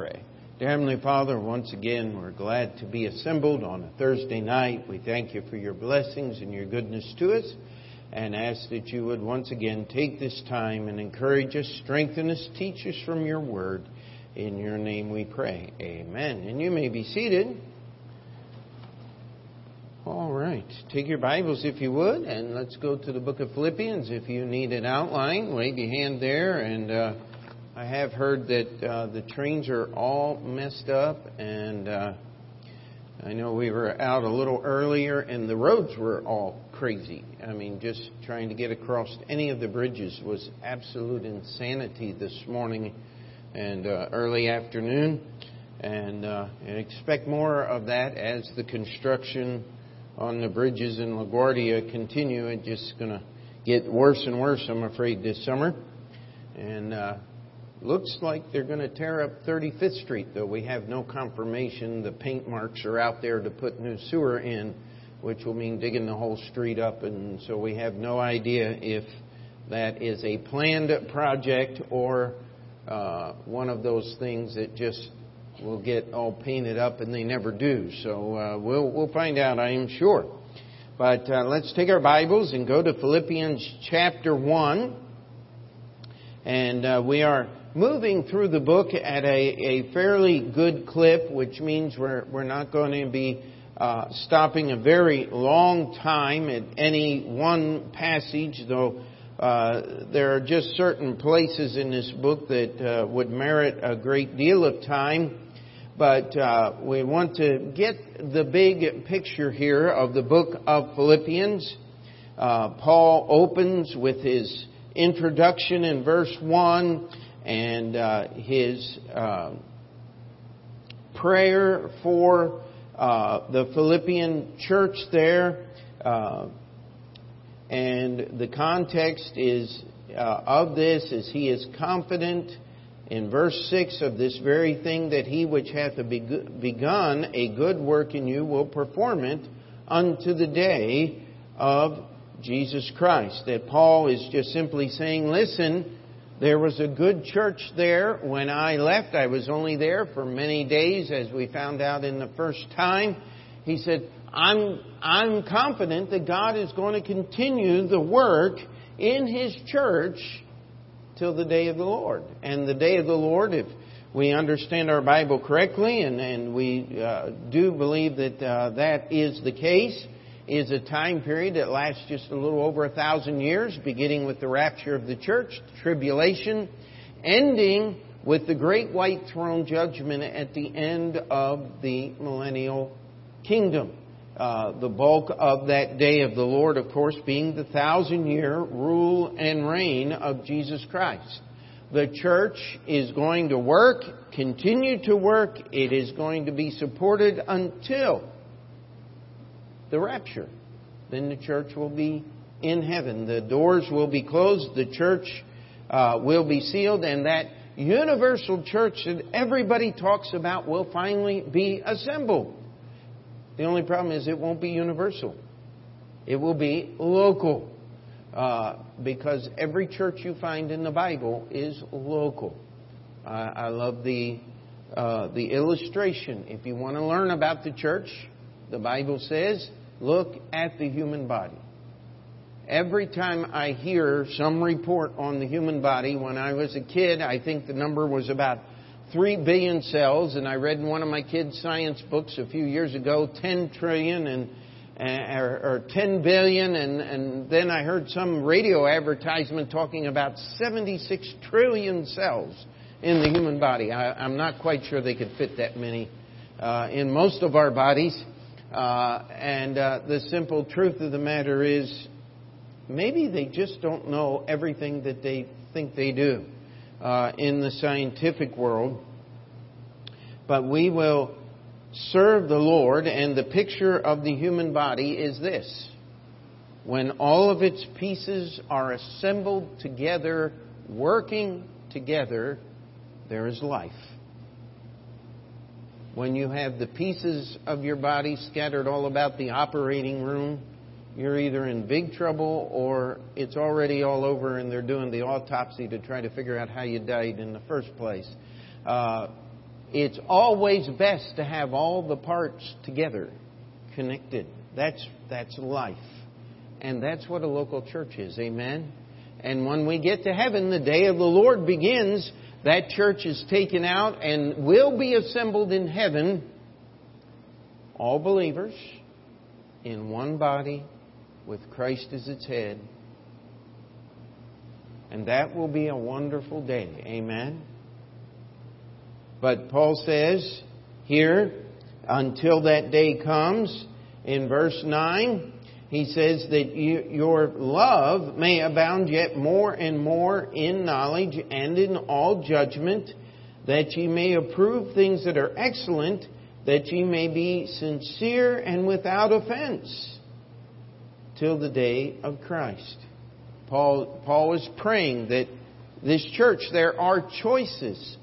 pray. Dear Heavenly Father, once again, we're glad to be assembled on a Thursday night. We thank you for your blessings and your goodness to us and ask that you would once again take this time and encourage us, strengthen us, teach us from your word. In your name we pray. Amen. And you may be seated. All right. Take your Bibles if you would, and let's go to the book of Philippians. If you need an outline, wave your hand there. And uh, I have heard that uh, the trains are all messed up, and uh, I know we were out a little earlier, and the roads were all crazy. I mean, just trying to get across any of the bridges was absolute insanity this morning and uh, early afternoon. And uh, expect more of that as the construction on the bridges in LaGuardia continue. It's just going to get worse and worse, I'm afraid, this summer. And uh, looks like they're going to tear up 35th Street, though we have no confirmation. The paint marks are out there to put new sewer in, which will mean digging the whole street up. And so we have no idea if that is a planned project or uh, one of those things that just will get all painted up, and they never do. So uh, we'll we'll find out, I am sure. But uh, let's take our Bibles and go to Philippians chapter one, and uh, we are moving through the book at a, a fairly good clip, which means we're we're not going to be. Uh, stopping a very long time at any one passage, though uh, there are just certain places in this book that uh, would merit a great deal of time but uh, we want to get the big picture here of the book of Philippians. Uh, Paul opens with his introduction in verse 1 and uh, his uh, prayer for uh, the Philippian church there. Uh, and the context is of this is he is confident in verse 6 of this very thing that he which hath begun a good work in you will perform it unto the day of Jesus Christ. That Paul is just simply saying, listen, there was a good church there when I left. I was only there for many days, as we found out in the first time. He said, I'm, I'm confident that God is going to continue the work in His church till the day of the Lord. And the day of the Lord, if we understand our Bible correctly, and, and we uh, do believe that uh, that is the case, is a time period that lasts just a little over a thousand years, beginning with the rapture of the church, the tribulation, ending with the great white throne judgment at the end of the millennial kingdom. Uh, the bulk of that day of the Lord, of course, being the thousand year rule and reign of Jesus Christ. The church is going to work, continue to work. It is going to be supported until the rapture. Then the church will be in heaven. The doors will be closed. The church uh, will be sealed, and that universal church that everybody talks about will finally be assembled. The only problem is it won't be universal. It will be local. Uh, because every church you find in the Bible is local. I love the uh, the illustration. If you want to learn about the church, the Bible says, look at the human body. Every time I hear some report on the human body, when I was a kid, I think the number was about 3 billion cells, and I read in one of my kids' science books a few years ago 10 trillion and or, or 10 billion, and, and then I heard some radio advertisement talking about 76 trillion cells in the human body. I, am not quite sure they could fit that many uh, in most of our bodies. Uh, and uh, the simple truth of the matter is, maybe they just don't know everything that they think they do uh, in the scientific world. But we will serve the Lord, and the picture of the human body is this. When all of its pieces are assembled together, working together, there is life. When you have the pieces of your body scattered all about the operating room, you're either in big trouble or it's already all over and they're doing the autopsy to try to figure out how you died in the first place. Uh, it's always best to have all the parts together, connected. That's, that's life. And that's what a local church is. Amen? And when we get to heaven, the day of the Lord begins. That church is taken out and will be assembled in heaven. All believers in one body with Christ as its head. And that will be a wonderful day. Amen. But Paul says here, until that day comes, in verse 9, he says that you, your love may abound yet more and more in knowledge and in all judgment, that ye may approve things that are excellent, that ye may be sincere and without offense till the day of Christ. Paul, Paul is praying that this church, there are choices.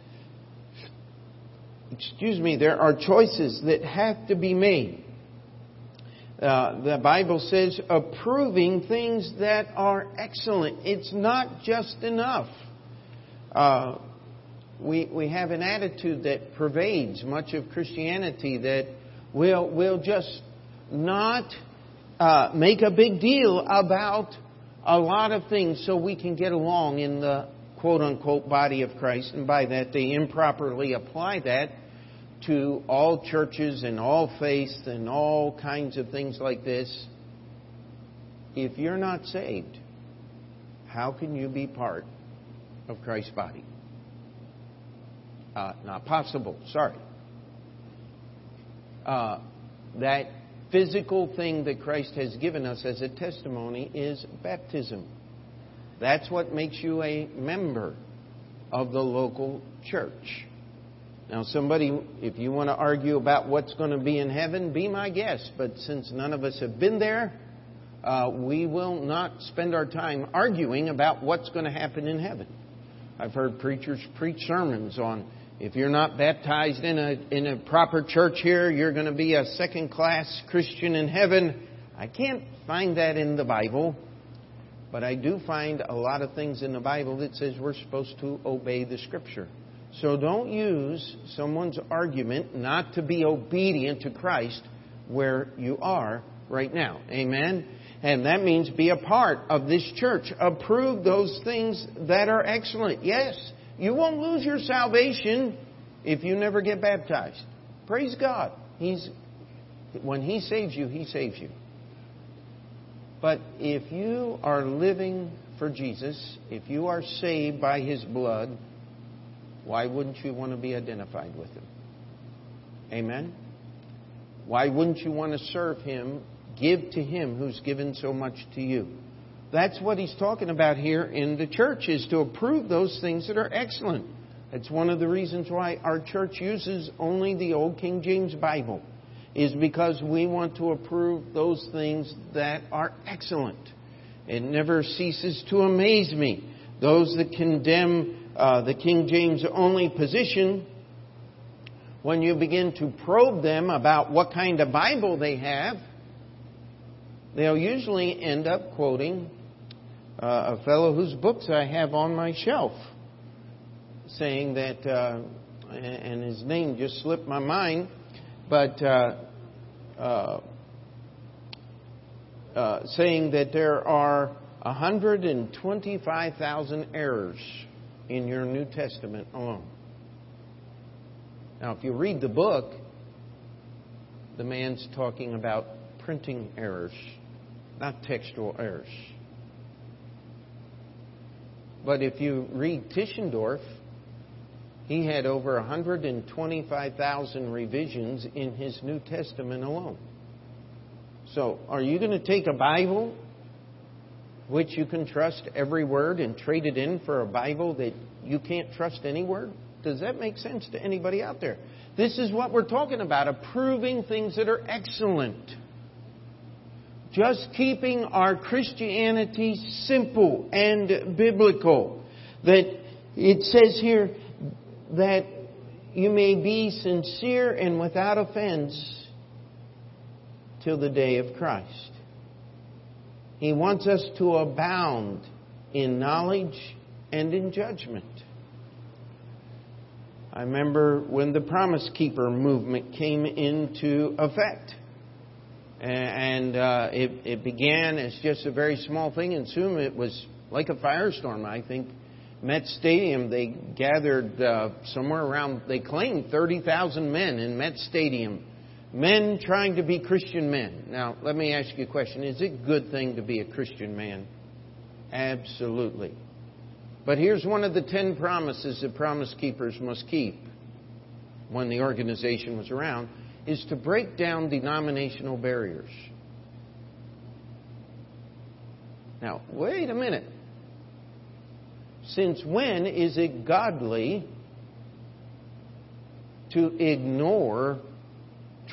Excuse me, there are choices that have to be made. Uh, the Bible says approving things that are excellent. It's not just enough. Uh, we, we have an attitude that pervades much of Christianity that we'll, we'll just not uh, make a big deal about a lot of things so we can get along in the quote unquote body of Christ. And by that, they improperly apply that to all churches and all faiths and all kinds of things like this. If you're not saved, how can you be part of Christ's body? Uh, not possible, sorry. Uh, that physical thing that Christ has given us as a testimony is baptism. That's what makes you a member of the local church. Now, somebody, if you want to argue about what's going to be in heaven, be my guest. But since none of us have been there, uh, we will not spend our time arguing about what's going to happen in heaven. I've heard preachers preach sermons on if you're not baptized in a, in a proper church here, you're going to be a second class Christian in heaven. I can't find that in the Bible, but I do find a lot of things in the Bible that says we're supposed to obey the Scripture. So don't use someone's argument not to be obedient to Christ where you are right now. Amen? And that means be a part of this church. Approve those things that are excellent. Yes, you won't lose your salvation if you never get baptized. Praise God. He's, when He saves you, He saves you. But if you are living for Jesus, if you are saved by His blood, why wouldn't you want to be identified with Him? Amen? Why wouldn't you want to serve Him, give to Him who's given so much to you? That's what he's talking about here in the church, is to approve those things that are excellent. That's one of the reasons why our church uses only the Old King James Bible, is because we want to approve those things that are excellent. It never ceases to amaze me. Those that condemn uh, the King James only position, when you begin to probe them about what kind of Bible they have, they'll usually end up quoting uh, a fellow whose books I have on my shelf, saying that, uh, and his name just slipped my mind, but uh, uh, uh saying that there are 125,000 errors in your New Testament alone. Now, if you read the book, the man's talking about printing errors, not textual errors. But if you read Tischendorf, he had over 125,000 revisions in his New Testament alone. So, are you going to take a Bible, which you can trust every word, and trade it in for a Bible that you can't trust any word? Does that make sense to anybody out there? This is what we're talking about approving things that are excellent just keeping our Christianity simple and biblical. That it says here that you may be sincere and without offense till the day of Christ. He wants us to abound in knowledge and in judgment. I remember when the Promise Keeper movement came into effect. And uh, it, it began as just a very small thing, and soon it was like a firestorm. I think Met Stadium, they gathered uh, somewhere around, they claimed 30,000 men in Met Stadium. Men trying to be Christian men. Now, let me ask you a question. Is it a good thing to be a Christian man? Absolutely. But here's one of the ten promises that promise keepers must keep when the organization was around is to break down denominational barriers. Now, wait a minute. Since when is it godly to ignore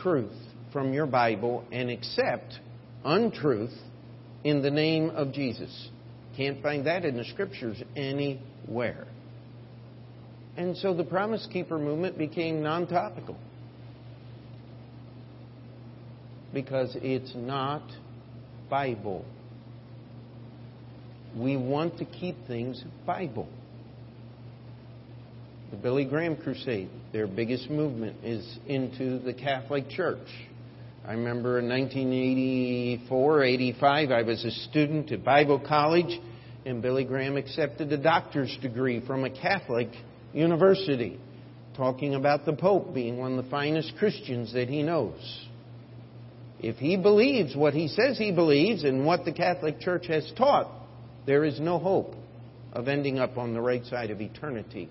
truth from your Bible and accept untruth in the name of Jesus? Can't find that in the scriptures anywhere. And so the Promise Keeper movement became non topical because it's not Bible. We want to keep things Bible. The Billy Graham Crusade, their biggest movement is into the Catholic Church. I remember in 1984, 85, I was a student at Bible College, and Billy Graham accepted a doctor's degree from a Catholic university, talking about the Pope being one of the finest Christians that he knows. If he believes what he says he believes and what the Catholic Church has taught, there is no hope of ending up on the right side of eternity.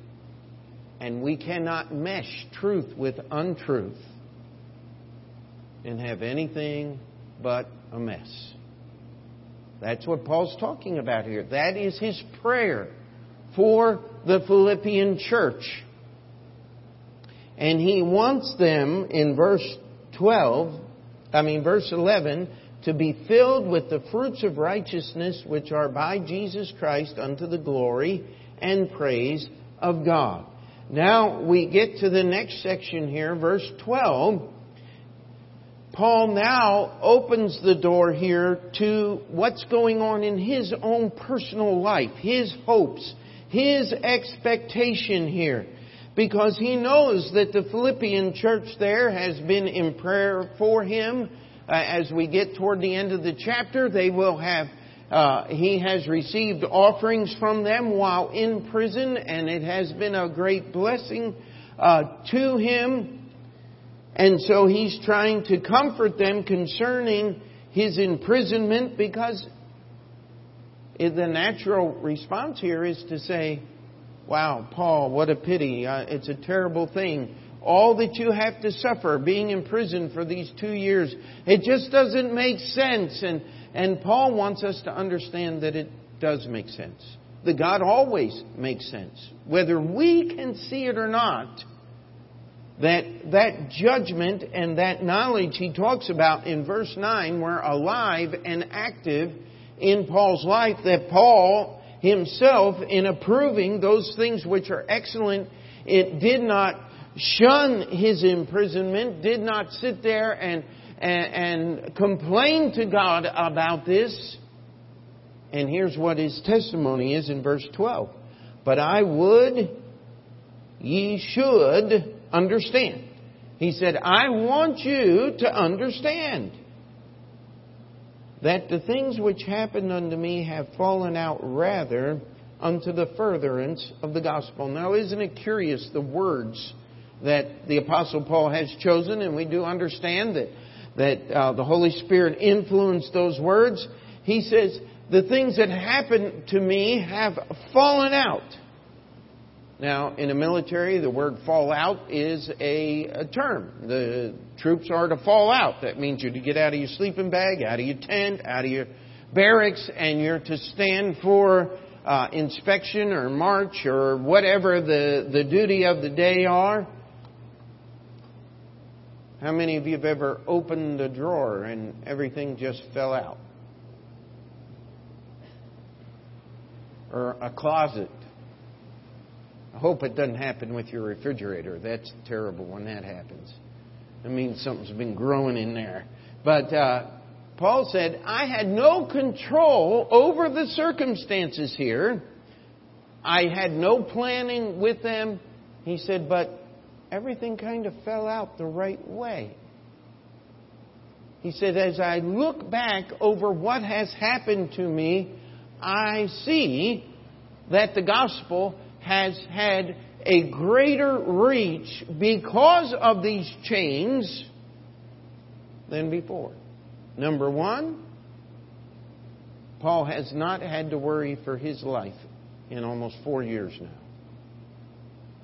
And we cannot mesh truth with untruth and have anything but a mess. That's what Paul's talking about here. That is his prayer for the Philippian church. And he wants them in verse 12, I mean verse 11, to be filled with the fruits of righteousness which are by Jesus Christ unto the glory and praise of God. Now we get to the next section here, verse 12. Paul now opens the door here to what's going on in his own personal life, his hopes, his expectation here. Because he knows that the Philippian church there has been in prayer for him uh, as we get toward the end of the chapter, they will have, uh, he has received offerings from them while in prison, and it has been a great blessing uh, to him. And so he's trying to comfort them concerning his imprisonment because the natural response here is to say, Wow, Paul, what a pity. Uh, it's a terrible thing all that you have to suffer being in prison for these two years. It just doesn't make sense. And, and Paul wants us to understand that it does make sense. That God always makes sense. Whether we can see it or not, that, that judgment and that knowledge he talks about in verse 9 were alive and active in Paul's life, that Paul himself, in approving those things which are excellent, it did not shun his imprisonment, did not sit there and, and, and complain to God about this. And here's what his testimony is in verse 12. But I would ye should understand. He said, I want you to understand that the things which happened unto me have fallen out rather unto the furtherance of the gospel. Now, isn't it curious the words that the Apostle Paul has chosen, and we do understand that, that uh, the Holy Spirit influenced those words. He says, The things that happened to me have fallen out. Now, in the military, the word fall out is a, a, term. The troops are to fall out. That means you're to get out of your sleeping bag, out of your tent, out of your barracks, and you're to stand for uh, inspection or march or whatever the, the duty of the day are. How many of you have ever opened a drawer and everything just fell out? Or a closet? I hope it doesn't happen with your refrigerator. That's terrible when that happens. It means something's been growing in there. But uh, Paul said, I had no control over the circumstances here. I had no planning with them. He said, but everything kind of fell out the right way. He said, as I look back over what has happened to me, I see that the gospel has had a greater reach because of these chains than before. Number one, Paul has not had to worry for his life in almost four years now.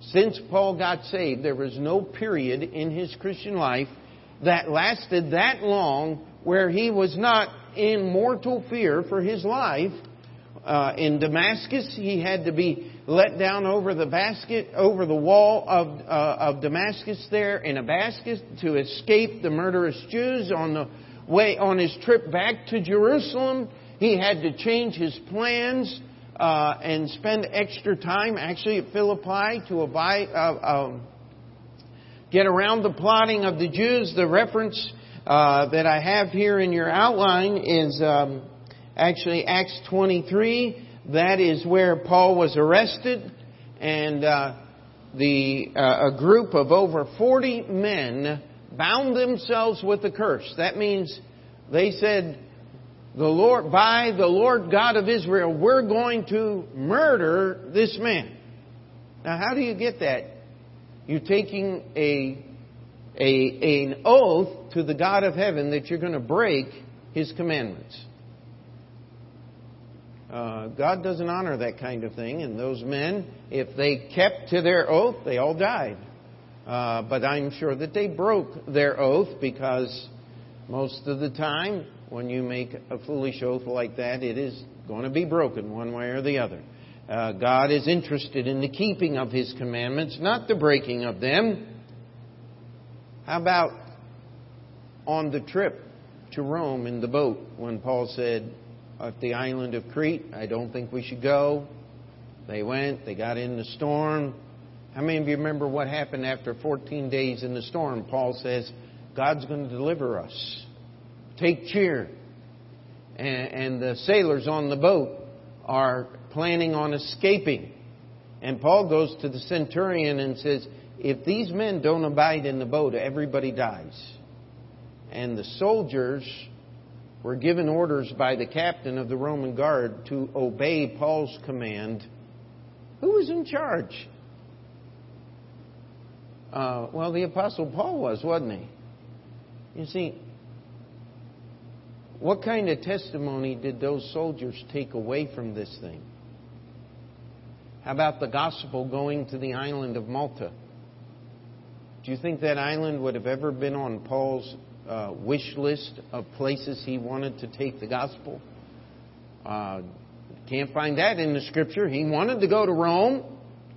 Since Paul got saved, there was no period in his Christian life that lasted that long where he was not in mortal fear for his life. Uh, in Damascus, he had to be let down over the basket, over the wall of, uh, of Damascus there in a basket to escape the murderous Jews on the way, on his trip back to Jerusalem. He had to change his plans uh, and spend extra time actually at Philippi to abide, uh, um, get around the plotting of the Jews. The reference uh, that I have here in your outline is um, actually Acts 23. That is where Paul was arrested, and uh, the uh, a group of over 40 men bound themselves with a curse. That means they said, the Lord, by the Lord God of Israel, we're going to murder this man. Now, how do you get that? You're taking a, a, an oath to the God of heaven that you're going to break his commandments. Uh, God doesn't honor that kind of thing, and those men, if they kept to their oath, they all died. Uh, but I'm sure that they broke their oath because most of the time when you make a foolish oath like that, it is going to be broken one way or the other. Uh, God is interested in the keeping of His commandments, not the breaking of them. How about on the trip to Rome in the boat when Paul said, at the island of Crete, I don't think we should go. They went, they got in the storm. How many of you remember what happened after 14 days in the storm? Paul says, God's going to deliver us. Take cheer. And, and the sailors on the boat are planning on escaping. And Paul goes to the centurion and says, If these men don't abide in the boat, everybody dies. And the soldiers were given orders by the captain of the Roman guard to obey Paul's command. Who was in charge? Uh, well, the Apostle Paul was, wasn't he? You see, what kind of testimony did those soldiers take away from this thing? How about the gospel going to the island of Malta? Do you think that island would have ever been on Paul's uh, wish list of places he wanted to take the gospel? Uh, can't find that in the scripture. He wanted to go to Rome,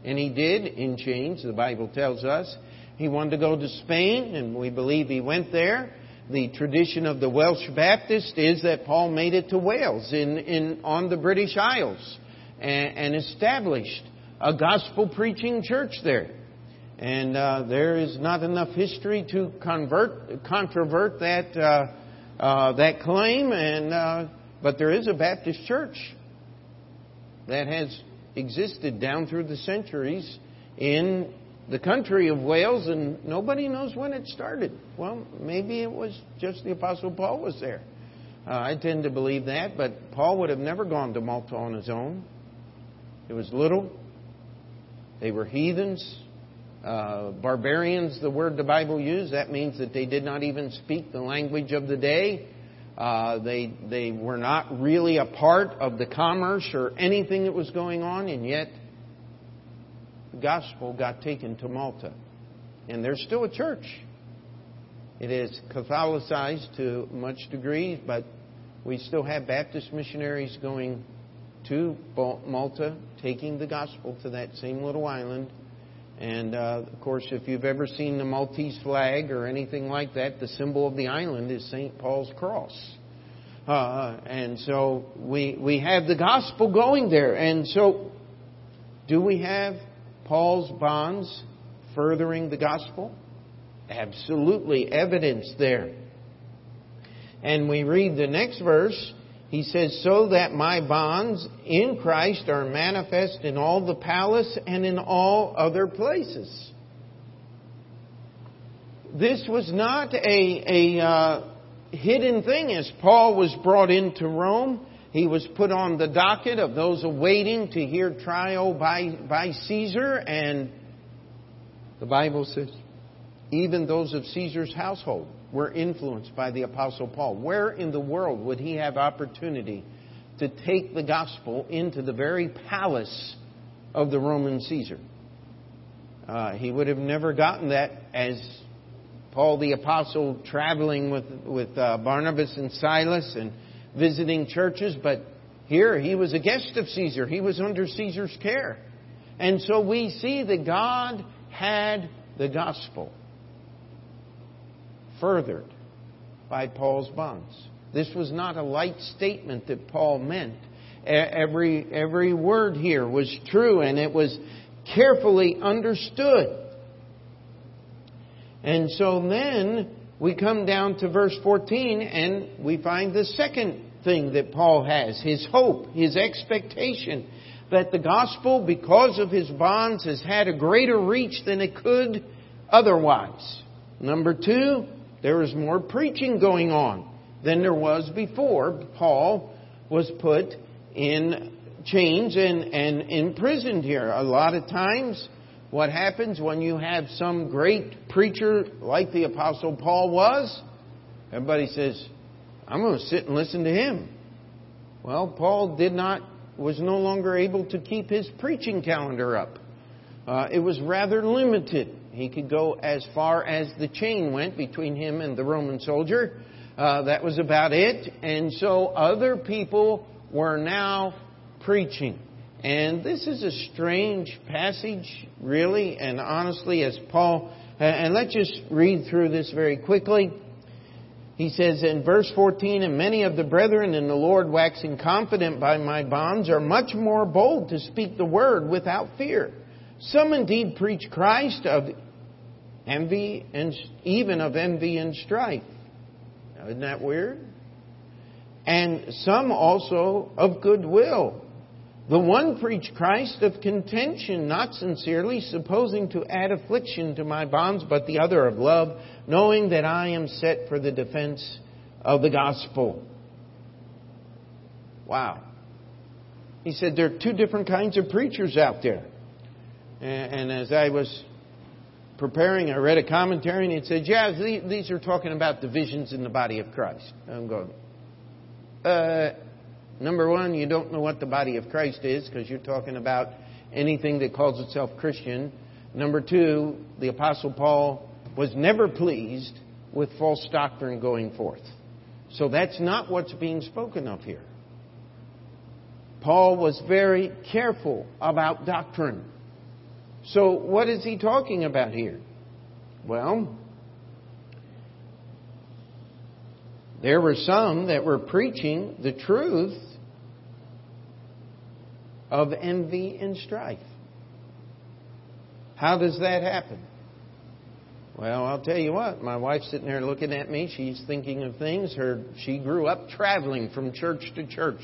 and he did in chains, the Bible tells us. He wanted to go to Spain, and we believe he went there the tradition of the Welsh Baptist is that Paul made it to Wales in, in, on the British Isles and, and established a gospel preaching church there. And uh, there is not enough history to convert, controvert that, uh, uh, that claim, and, uh, but there is a Baptist church that has existed down through the centuries in the country of Wales, and nobody knows when it started. Well, maybe it was just the Apostle Paul was there. Uh, I tend to believe that, but Paul would have never gone to Malta on his own. It was little. They were heathens, uh, barbarians, the word the Bible used. That means that they did not even speak the language of the day. Uh, they, they were not really a part of the commerce or anything that was going on, and yet gospel got taken to Malta. And there's still a church. It is Catholicized to much degree, but we still have Baptist missionaries going to Malta, taking the gospel to that same little island. And uh, of course, if you've ever seen the Maltese flag or anything like that, the symbol of the island is St. Paul's cross. Uh, and so we, we have the gospel going there. And so, do we have Paul's bonds furthering the gospel? Absolutely evidence there. And we read the next verse. He says, So that my bonds in Christ are manifest in all the palace and in all other places. this was not a, a uh, hidden thing. As Paul was brought into Rome, he was put on the docket of those awaiting to hear trial by, by Caesar, and the Bible says even those of Caesar's household were influenced by the Apostle Paul. Where in the world would he have opportunity to take the gospel into the very palace of the Roman Caesar? Uh, he would have never gotten that as Paul the Apostle traveling with, with uh, Barnabas and Silas and visiting churches, but here he was a guest of Caesar. He was under Caesar's care. And so we see that God had the gospel furthered by Paul's bonds. This was not a light statement that Paul meant. Every, every word here was true and it was carefully understood. And so then we come down to verse 14 and we find the second thing that Paul has his hope, his expectation that the gospel, because of his bonds, has had a greater reach than it could otherwise. Number two, there is more preaching going on than there was before Paul was put in chains and, and imprisoned here. A lot of times, what happens when you have some great preacher like the Apostle Paul was, everybody says, I'm going to sit and listen to him. Well, Paul did not, was no longer able to keep his preaching calendar up. Uh, it was rather limited. He could go as far as the chain went between him and the Roman soldier. Uh, that was about it. And so other people were now preaching. And this is a strange passage, really, and honestly, as Paul, uh, and let's just read through this very quickly. He says in verse 14, And many of the brethren in the Lord, waxing confident by my bonds, are much more bold to speak the word without fear. Some indeed preach Christ of envy and even of envy and strife. Now, isn't that weird? And some also of goodwill. The one preach Christ of contention, not sincerely, supposing to add affliction to my bonds, but the other of love, knowing that I am set for the defense of the gospel. Wow. He said there are two different kinds of preachers out there. And, as I was preparing, I read a commentary and it said, yeah, these are talking about divisions in the body of Christ. I'm going, uh, number one, you don't know what the body of Christ is because you're talking about anything that calls itself Christian. Number two, the Apostle Paul was never pleased with false doctrine going forth. So that's not what's being spoken of here. Paul was very careful about doctrine. So, what is he talking about here? Well, there were some that were preaching the truth of envy and strife. How does that happen? Well, I'll tell you what, my wife's sitting there looking at me. She's thinking of things. Her, she grew up traveling from church to church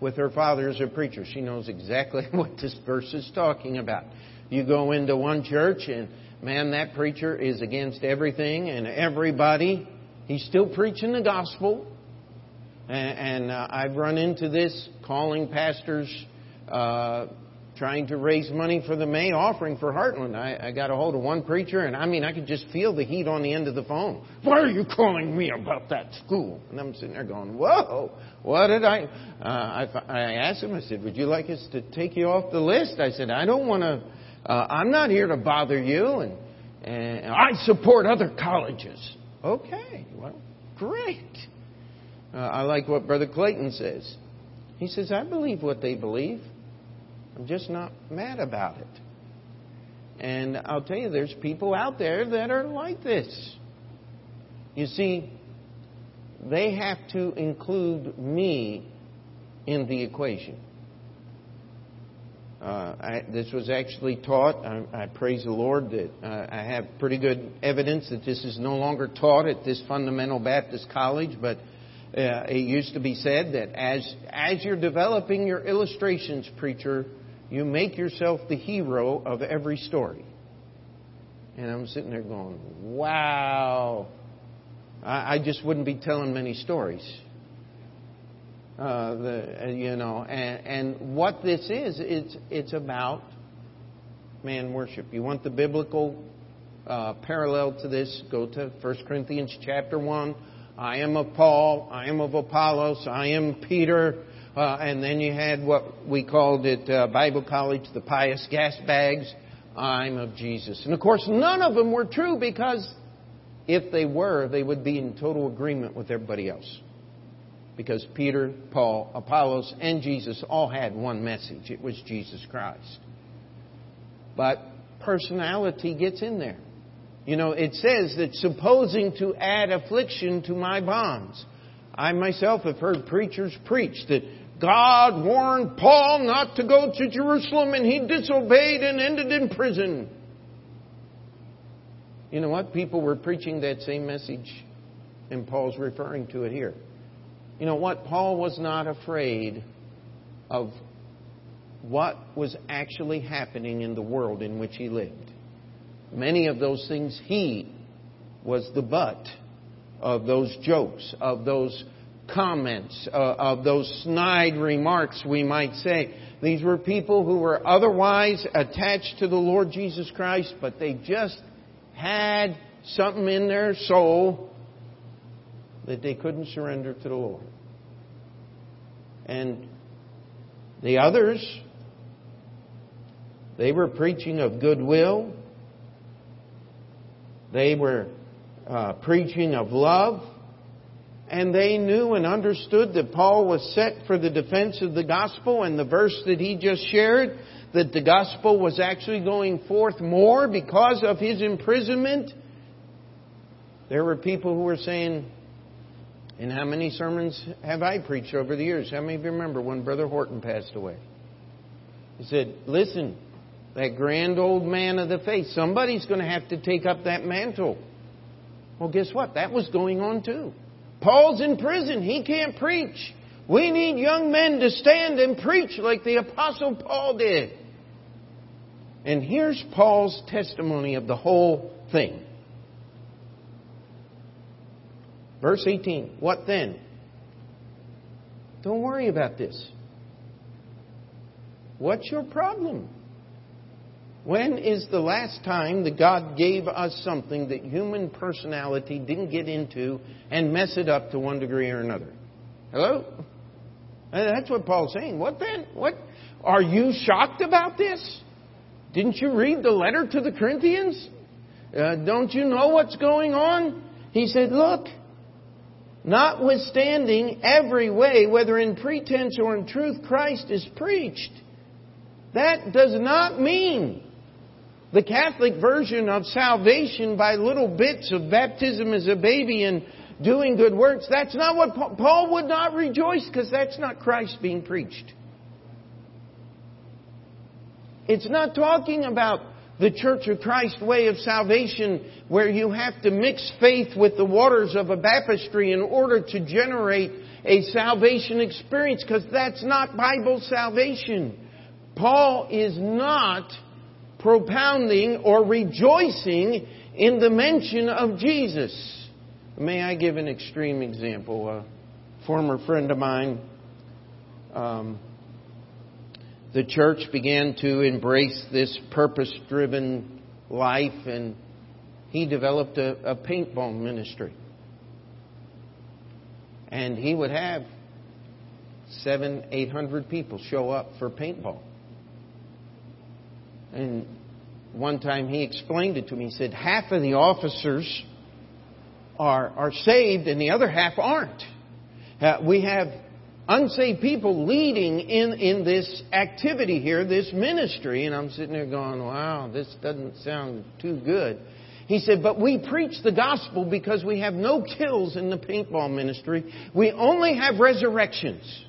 with her father as a preacher. She knows exactly what this verse is talking about. You go into one church and man, that preacher is against everything and everybody. He's still preaching the gospel. And, and uh, I've run into this calling pastors uh, trying to raise money for the May offering for Heartland. I, I got a hold of one preacher, and I mean, I could just feel the heat on the end of the phone. Why are you calling me about that school? And I'm sitting there going, Whoa, what did I? Uh, I, I asked him, I said, Would you like us to take you off the list? I said, I don't want to uh, I'm not here to bother you, and, and I support other colleges. Okay, well, great. Uh, I like what Brother Clayton says. He says, I believe what they believe. I'm just not mad about it. And I'll tell you, there's people out there that are like this. You see, they have to include me in the equation. Uh, I, this was actually taught. I, I praise the Lord that uh, I have pretty good evidence that this is no longer taught at this fundamental Baptist college, but uh, it used to be said that as as you're developing your illustrations, preacher, you make yourself the hero of every story. And I'm sitting there going, "Wow." I I just wouldn't be telling many stories. Uh, the, you know, and, and what this is, it's, it's about man worship. You want the biblical uh, parallel to this? Go to 1 Corinthians chapter 1. I am of Paul, I am of Apollos, I am Peter, uh, and then you had what we called at uh, Bible college the pious gas bags. I'm of Jesus. And of course, none of them were true because if they were, they would be in total agreement with everybody else. Because Peter, Paul, Apollos, and Jesus all had one message. It was Jesus Christ. But personality gets in there. You know, it says that supposing to add affliction to my bonds. I myself have heard preachers preach that God warned Paul not to go to Jerusalem and he disobeyed and ended in prison. You know what? People were preaching that same message, and Paul's referring to it here. You know what? Paul was not afraid of what was actually happening in the world in which he lived. Many of those things he was the butt of those jokes, of those comments, uh, of those snide remarks, we might say. These were people who were otherwise attached to the Lord Jesus Christ, but they just had something in their soul that they couldn't surrender to the Lord. And the others, they were preaching of goodwill. They were uh, preaching of love. And they knew and understood that Paul was set for the defense of the gospel. And the verse that he just shared, that the gospel was actually going forth more because of his imprisonment. There were people who were saying, and how many sermons have I preached over the years? How many of you remember when Brother Horton passed away? He said, Listen, that grand old man of the faith, somebody's going to have to take up that mantle. Well, guess what? That was going on too. Paul's in prison. He can't preach. We need young men to stand and preach like the Apostle Paul did. And here's Paul's testimony of the whole thing. Verse 18. What then? Don't worry about this. What's your problem? When is the last time that God gave us something that human personality didn't get into and mess it up to one degree or another? Hello? That's what Paul's saying. What then? What? Are you shocked about this? Didn't you read the letter to the Corinthians? Uh, don't you know what's going on? He said, Look, notwithstanding every way, whether in pretense or in truth, Christ is preached. That does not mean the Catholic version of salvation by little bits of baptism as a baby and doing good works. That's not what Paul would not rejoice because that's not Christ being preached. It's not talking about the Church of Christ way of salvation where you have to mix faith with the waters of a baptistry in order to generate a salvation experience because that's not Bible salvation. Paul is not propounding or rejoicing in the mention of Jesus. May I give an extreme example? A former friend of mine, um, the church began to embrace this purpose driven life, and he developed a, a paintball ministry. And he would have seven, eight hundred people show up for paintball. And one time he explained it to me. He said, half of the officers are, are saved and the other half aren't. Uh, we have unsaved people leading in, in this activity here, this ministry. And I'm sitting there going, wow, this doesn't sound too good. He said, but we preach the gospel because we have no kills in the paintball ministry. We only have resurrections.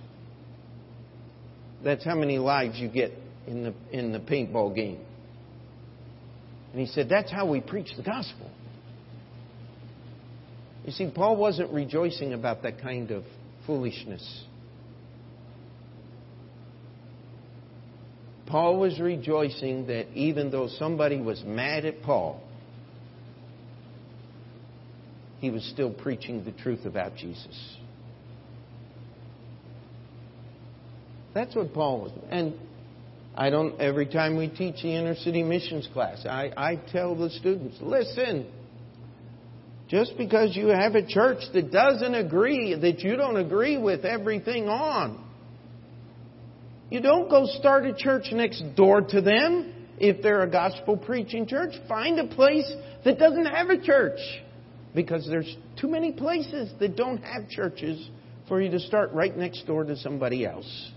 That's how many lives you get in the, in the paintball game. And he said, That's how we preach the gospel. You see, Paul wasn't rejoicing about that kind of foolishness. Paul was rejoicing that even though somebody was mad at Paul, he was still preaching the truth about Jesus. That's what Paul was. And I don't, every time we teach the inner city missions class, I, I tell the students, listen, just because you have a church that doesn't agree, that you don't agree with everything on, you don't go start a church next door to them if they're a gospel preaching church. Find a place that doesn't have a church because there's too many places that don't have churches for you to start right next door to somebody else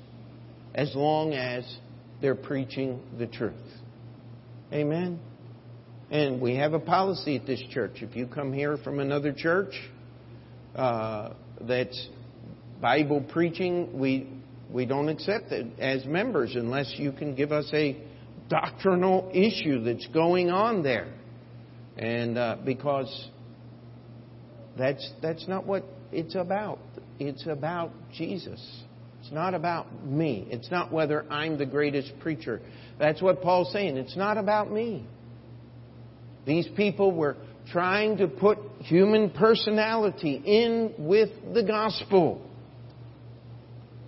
as long as they're preaching the truth. Amen. And we have a policy at this church. If you come here from another church uh, that's Bible preaching, we we don't accept it as members unless you can give us a doctrinal issue that's going on there, and uh, because that's that's not what it's about. It's about Jesus. It's not about me. It's not whether I'm the greatest preacher. That's what Paul's saying. It's not about me. These people were trying to put human personality in with the gospel.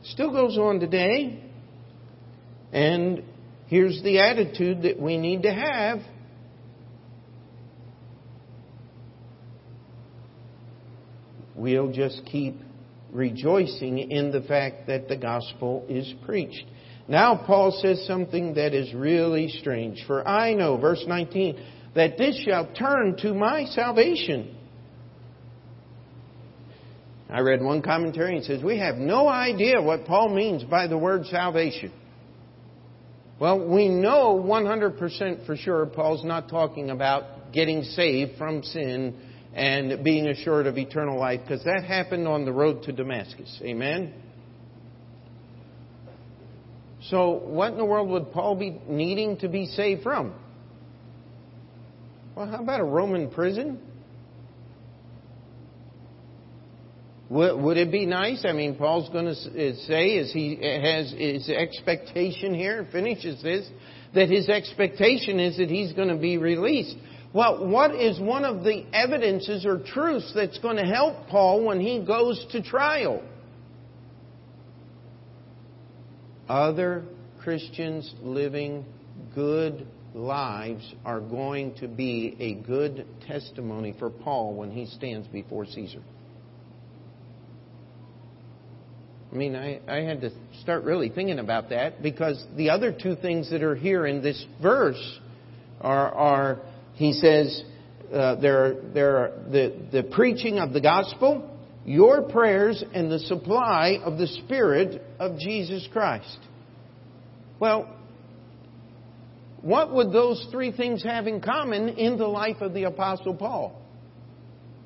Still goes on today. And here's the attitude that we need to have. We'll just keep rejoicing in the fact that the gospel is preached. Now, Paul says something that is really strange. For I know, verse 19, that this shall turn to my salvation. I read one commentary and says, We have no idea what Paul means by the word salvation. Well, we know 100% for sure Paul's not talking about getting saved from sin and being assured of eternal life because that happened on the road to Damascus. Amen? So, what in the world would Paul be needing to be saved from? Well, how about a Roman prison? Would it be nice? I mean, Paul's going to eh, say, as he eh, has his expectation here, finishes this, that his expectation is that he's going to be released. Well, what is one of the evidences or truths that's going to help Paul when he goes to trial? Other Christians living good lives are going to be a good testimony for Paul when he stands before Caesar. I mean, I, I had to start really thinking about that because the other two things that are here in this verse are, are he says, uh, there, there are the, the preaching of the gospel, your prayers, and the supply of the Spirit of Jesus Christ. Well, what would those three things have in common in the life of the Apostle Paul?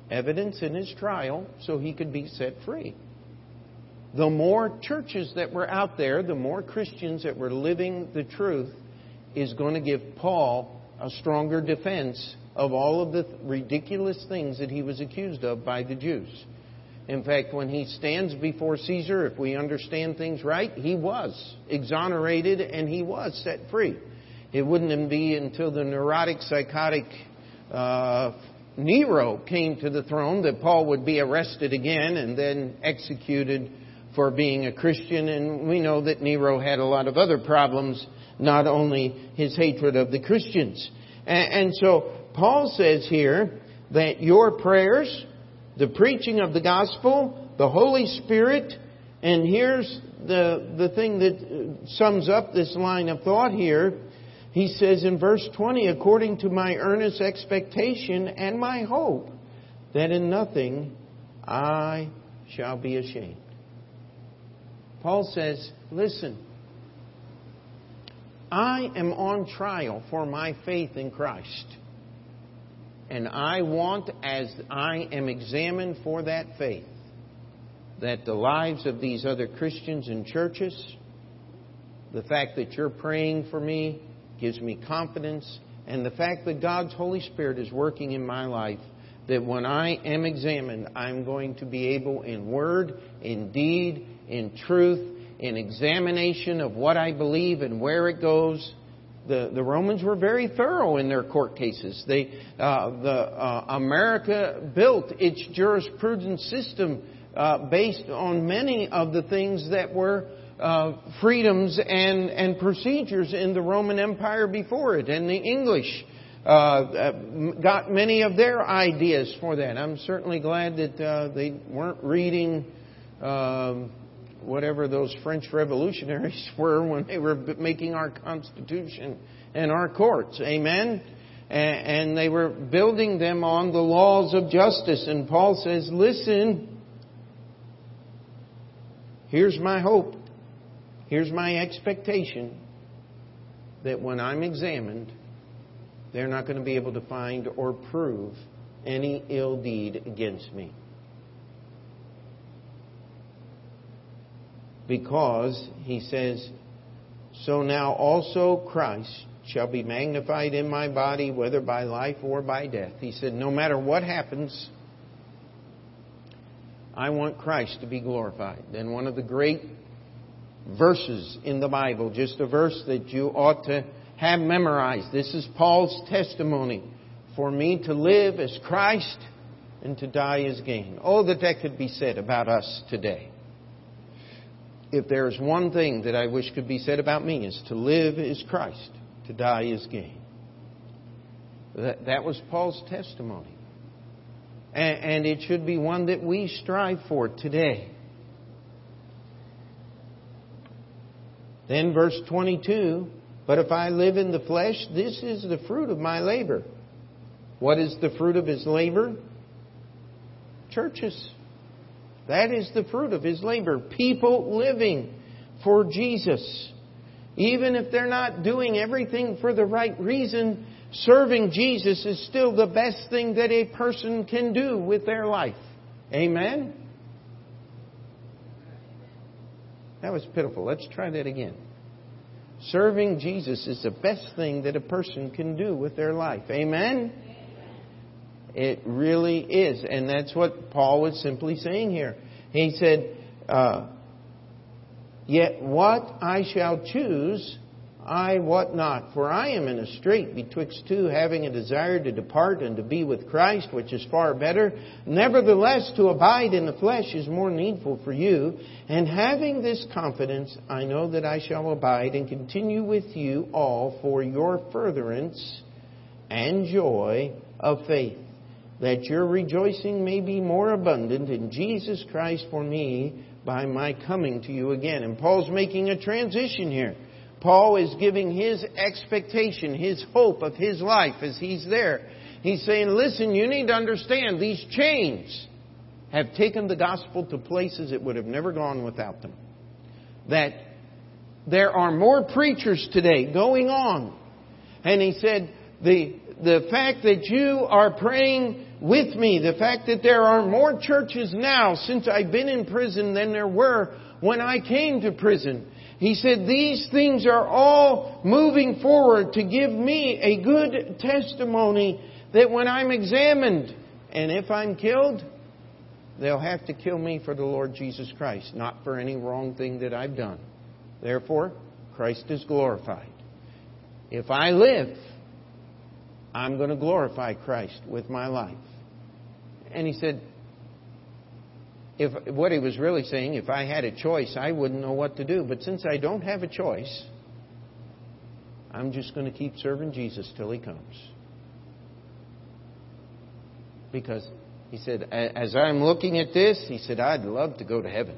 Evidence in his trial so he could be set free the more churches that were out there, the more Christians that were living the truth, is going to give Paul a stronger defense of all of the ridiculous things that he was accused of by the Jews. In fact, when he stands before Caesar, if we understand things right, he was exonerated and he was set free. It wouldn't be until the neurotic, psychotic uh, Nero came to the throne that Paul would be arrested again and then executed for being a Christian, and we know that Nero had a lot of other problems, not only his hatred of the Christians. And, so Paul says here that your prayers, the preaching of the gospel, the Holy Spirit, and here's the, the thing that uh, sums up this line of thought here. He says in verse 20, according to my earnest expectation and my hope, that in nothing I shall be ashamed. Paul says, Listen, I am on trial for my faith in Christ. And I want, as I am examined for that faith, that the lives of these other Christians and churches, the fact that you're praying for me gives me confidence, and the fact that God's Holy Spirit is working in my life, that when I am examined, I'm going to be able in word, in deed, in truth, in examination of what I believe and where it goes, the, the Romans were very thorough in their court cases. They, uh, the, uh, America built its jurisprudence system uh, based on many of the things that were uh, freedoms and, and procedures in the Roman Empire before it, and the English uh, uh, got many of their ideas for that. I'm certainly glad that uh, they weren't reading um, whatever those French revolutionaries were when they were making our Constitution and our courts. Amen? And they were building them on the laws of justice. And Paul says, listen, here's my hope. Here's my expectation that when I'm examined, they're not going to be able to find or prove any ill deed against me. Because, he says, so now also Christ shall be magnified in my body, whether by life or by death. He said, no matter what happens, I want Christ to be glorified. Then one of the great verses in the Bible, just a verse that you ought to have memorized. This is Paul's testimony. For me to live as Christ and to die as gain. Oh, that that could be said about us today. If there is one thing that I wish could be said about me is to live is Christ, to die is gain. That, that was Paul's testimony. And, and it should be one that we strive for today. Then verse 22, but if I live in the flesh, this is the fruit of my labor. What is the fruit of his labor? Churches. That is the fruit of his labor. People living for Jesus. Even if they're not doing everything for the right reason, serving Jesus is still the best thing that a person can do with their life. Amen? That was pitiful. Let's try that again. Serving Jesus is the best thing that a person can do with their life. Amen? It really is. And that's what Paul was simply saying here. He said, uh, Yet what I shall choose, I what not. For I am in a strait betwixt two, having a desire to depart and to be with Christ, which is far better. Nevertheless, to abide in the flesh is more needful for you. And having this confidence, I know that I shall abide and continue with you all for your furtherance and joy of faith, that your rejoicing may be more abundant in Jesus Christ for me by my coming to you again. And Paul's making a transition here. Paul is giving his expectation, his hope of his life as he's there. He's saying, listen, you need to understand these chains have taken the gospel to places it would have never gone without them. That there are more preachers today going on. And he said, the, the fact that you are praying with me, the fact that there are more churches now since I've been in prison than there were when I came to prison. He said, These things are all moving forward to give me a good testimony that when I'm examined, and if I'm killed, they'll have to kill me for the Lord Jesus Christ, not for any wrong thing that I've done. Therefore, Christ is glorified. If I live, I'm going to glorify Christ with my life. And he said, if what he was really saying, if I had a choice, I wouldn't know what to do. But since I don't have a choice, I'm just going to keep serving Jesus till he comes. Because he said, as I'm looking at this, he said, I'd love to go to heaven.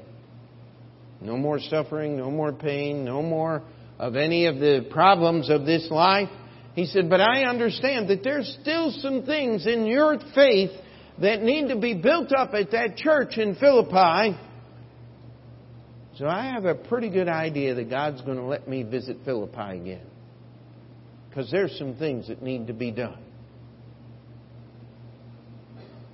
No more suffering, no more pain, no more of any of the problems of this life. He said, but I understand that there's still some things in your faith that need to be built up at that church in Philippi. So I have a pretty good idea that God's going to let me visit Philippi again. Because there's some things that need to be done.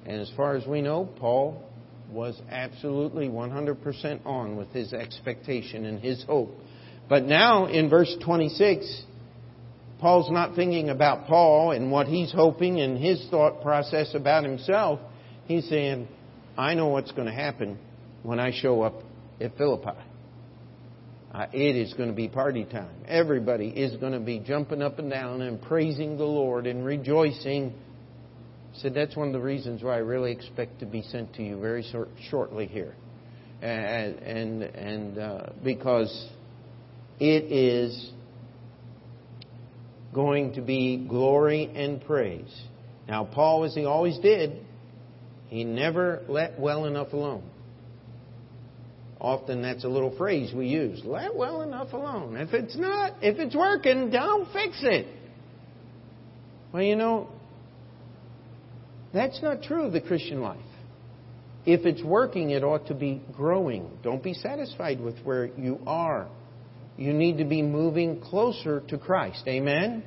And as far as we know, Paul was absolutely 100% on with his expectation and his hope. But now in verse 26, Paul's not thinking about Paul and what he's hoping and his thought process about himself. He's saying, I know what's going to happen when I show up at Philippi. uh, it is going to be party time. Everybody is going to be jumping up and down and praising the Lord and rejoicing. Said that's one of the reasons why I really expect to be sent to you very short, shortly here, and and, and uh, because it is going to be glory and praise. Now, Paul, as he always did, he never let well enough alone. Often that's a little phrase we use. Let well enough alone. If it's not, if it's working, don't fix it. Well, you know, that's not true of the Christian life. If it's working, it ought to be growing. Don't be satisfied with where you are. You need to be moving closer to Christ. Amen?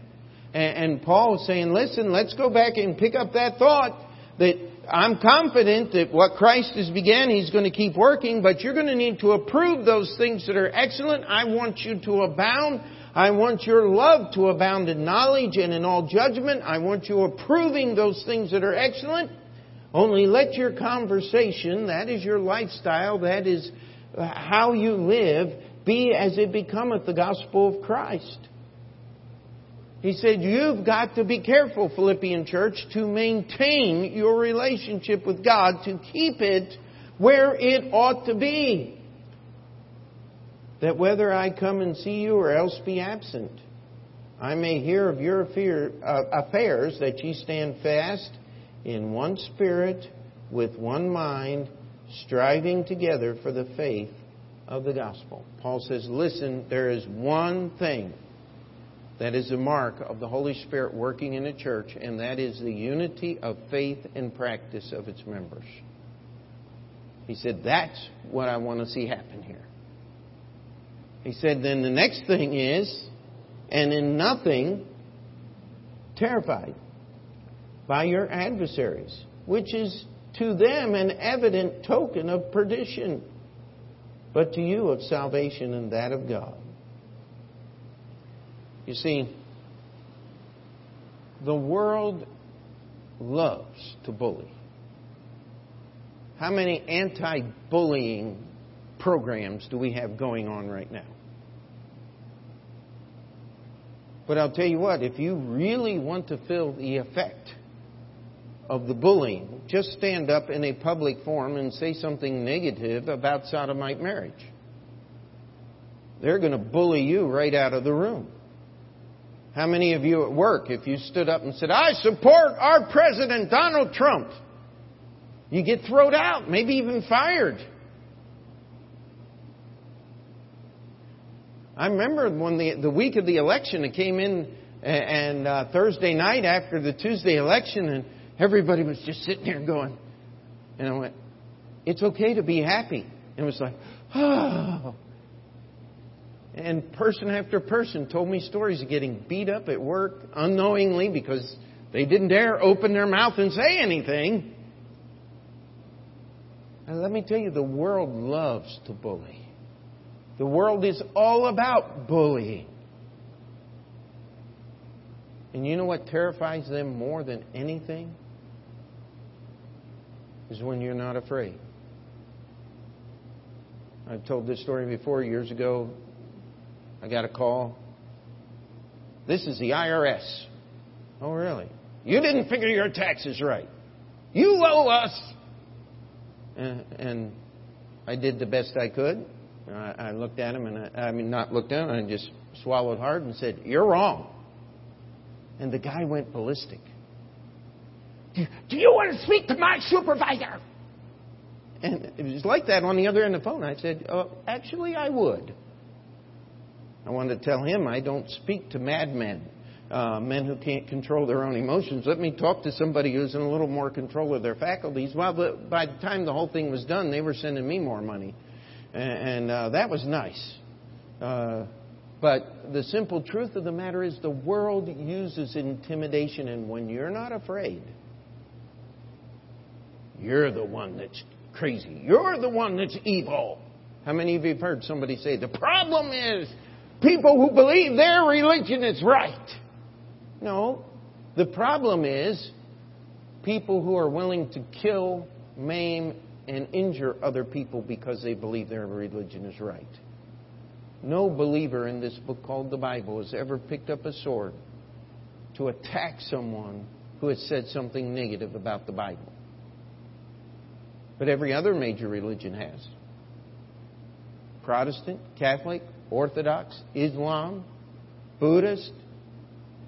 And, Paul is saying, listen, let's go back and pick up that thought that I'm confident that what Christ has began, He's going to keep working, but you're going to need to approve those things that are excellent. I want you to abound. I want your love to abound in knowledge and in all judgment. I want you approving those things that are excellent. Only let your conversation, that is your lifestyle, that is uh, how you live, be as it becometh the gospel of Christ. He said, You've got to be careful, Philippian church, to maintain your relationship with God, to keep it where it ought to be. That whether I come and see you or else be absent, I may hear of your uh, affairs, that ye stand fast in one spirit, with one mind, striving together for the faith of the gospel. Paul says, Listen, there is one thing that is a mark of the Holy Spirit working in a church, and that is the unity of faith and practice of its members. He said, That's what I want to see happen here. He said, Then the next thing is, and in nothing, terrified by your adversaries, which is to them an evident token of perdition, but to you of salvation and that of God. You see, the world loves to bully. How many anti bullying programs do we have going on right now? But I'll tell you what, if you really want to feel the effect of the bullying, just stand up in a public forum and say something negative about sodomite marriage. They're going to bully you right out of the room. How many of you at work, if you stood up and said, I support our President Donald Trump, you get thrown out, maybe even fired. I remember when the, the week of the election, it came in and uh, Thursday night after the Tuesday election, and everybody was just sitting there going, and I went, it's okay to be happy. And it was like, oh. And person after person told me stories of getting beat up at work unknowingly because they didn't dare open their mouth and say anything. And let me tell you, the world loves to bully. The world is all about bullying. And you know what terrifies them more than anything? Is when you're not afraid. I've told this story before years ago. I got a call. This is the IRS. Oh, really? You didn't figure your taxes right. You owe us. And, and I did the best I could. I, I looked at him, and I, I mean, not looked down, I just swallowed hard and said, You're wrong. And the guy went ballistic. Do, you want to speak to my supervisor? And it was like that on the other end of the phone. I said, oh, Actually, I would. I wanted to tell him I don't speak to madmen, uh, men who can't control their own emotions. Let me talk to somebody who's in a little more control of their faculties. Well, but by the time the whole thing was done, they were sending me more money. And, and uh, that was nice. Uh, but the simple truth of the matter is the world uses intimidation, and when you're not afraid, you're the one that's crazy. You're the one that's evil. How many of you have heard somebody say, the problem is people who believe their religion is right. No. The problem is people who are willing to kill, maim, and injure other people because they believe their religion is right. No believer in this book called the Bible has ever picked up a sword to attack someone who has said something negative about the Bible. But every other major religion has. Protestant, Catholic, Orthodox, Islam, Buddhist,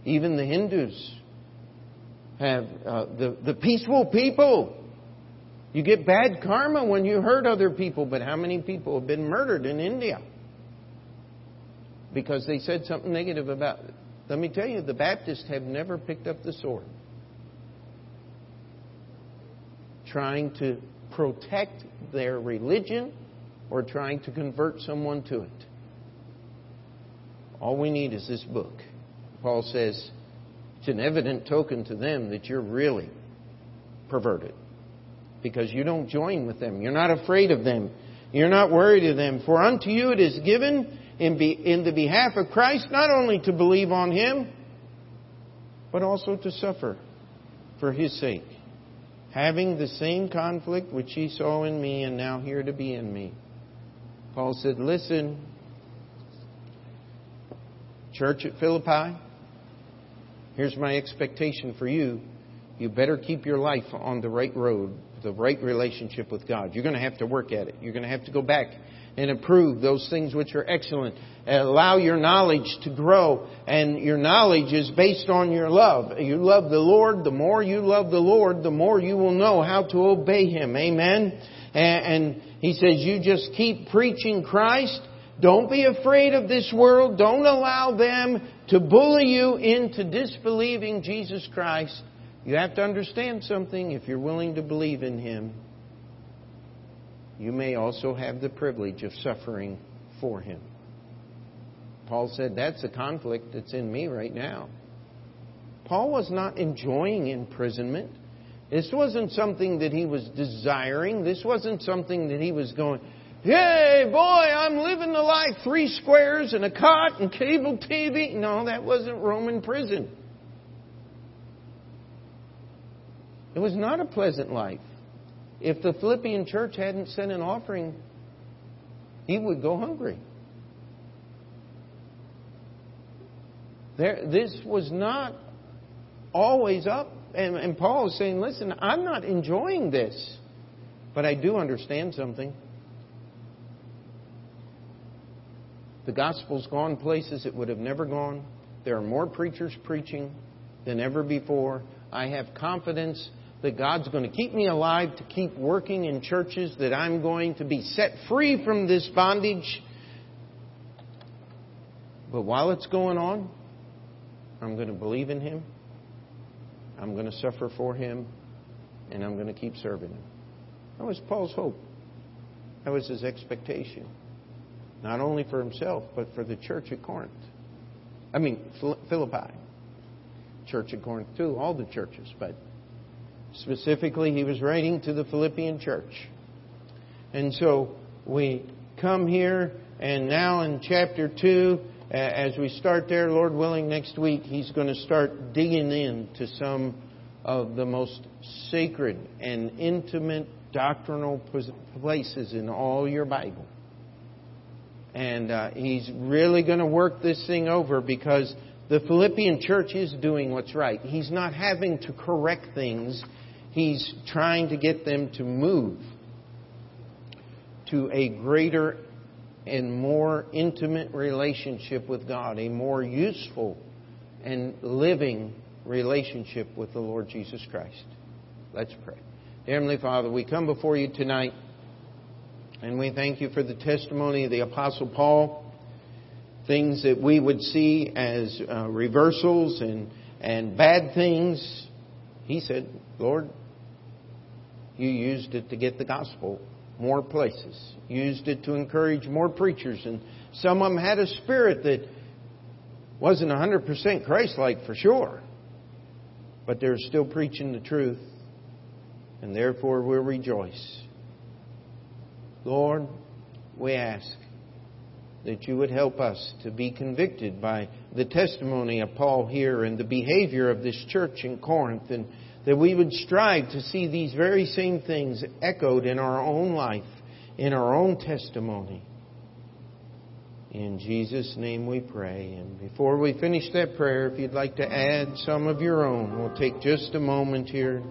even the Hindus have uh, the, the peaceful people. You get bad karma when you hurt other people, but how many people have been murdered in India? Because they said something negative about it. Let me tell you, the Baptists have never picked up the sword trying to protect their religion or trying to convert someone to it. All we need is this book. Paul says it's an evident token to them that you're really perverted because you don't join with them. You're not afraid of them. You're not worried of them. For unto you it is given in, be, in the behalf of Christ not only to believe on Him, but also to suffer for His sake, having the same conflict which He saw in me and now here to be in me. Paul said, Listen, church at Philippi, here's my expectation for you. You better keep your life on the right road, the right relationship with God. You're going to have to work at it. You're going to have to go back and improve those things which are excellent. Allow your knowledge to grow, and your knowledge is based on your love. You love the Lord. The more you love the Lord, the more you will know how to obey Him. Amen. And He says, you just keep preaching Christ. Don't be afraid of this world. Don't allow them to bully you into disbelieving Jesus Christ. You have to understand something if you're willing to believe in Him you may also have the privilege of suffering for him. Paul said, That's a conflict that's in me right now. Paul was not enjoying imprisonment. This wasn't something that he was desiring. This wasn't something that he was going, Hey, boy, I'm living the life, three squares and a cot and cable TV. No, that wasn't Roman prison. It was not a pleasant life. If the Philippian church hadn't sent an offering, he would go hungry. There, this was not always up. And, and Paul is saying, listen, I'm not enjoying this, but I do understand something. The gospel's gone places it would have never gone. There are more preachers preaching than ever before. I have confidence that God's going to keep me alive to keep working in churches, that I'm going to be set free from this bondage. But while it's going on, I'm going to believe in Him. I'm going to suffer for Him. And I'm going to keep serving Him. That was Paul's hope. That was his expectation. Not only for himself, but for the church at Corinth. I mean, Philippi. Church at Corinth, too. All the churches. But Specifically, he was writing to the Philippian church. And so we come here, and now in chapter 2, as we start there, Lord willing, next week, he's going to start digging into some of the most sacred and intimate doctrinal places in all your Bible. And uh, he's really going to work this thing over because the Philippian church is doing what's right. He's not having to correct things He's trying to get them to move to a greater and more intimate relationship with God, a more useful and living relationship with the Lord Jesus Christ. Let's pray. Heavenly Father, we come before you tonight and we thank you for the testimony of the Apostle Paul. Things that we would see as uh, reversals and, and bad things. He said, Lord, you used it to get the gospel more places. Used it to encourage more preachers. And some of them had a spirit that wasn't 100% Christ like for sure. But they're still preaching the truth. And therefore we'll rejoice. Lord, we ask that you would help us to be convicted by the testimony of Paul here and the behavior of this church in Corinth and that we would strive to see these very same things echoed in our own life, in our own testimony. In Jesus' name we pray. And before we finish that prayer, if you'd like to add some of your own, we'll take just a moment here.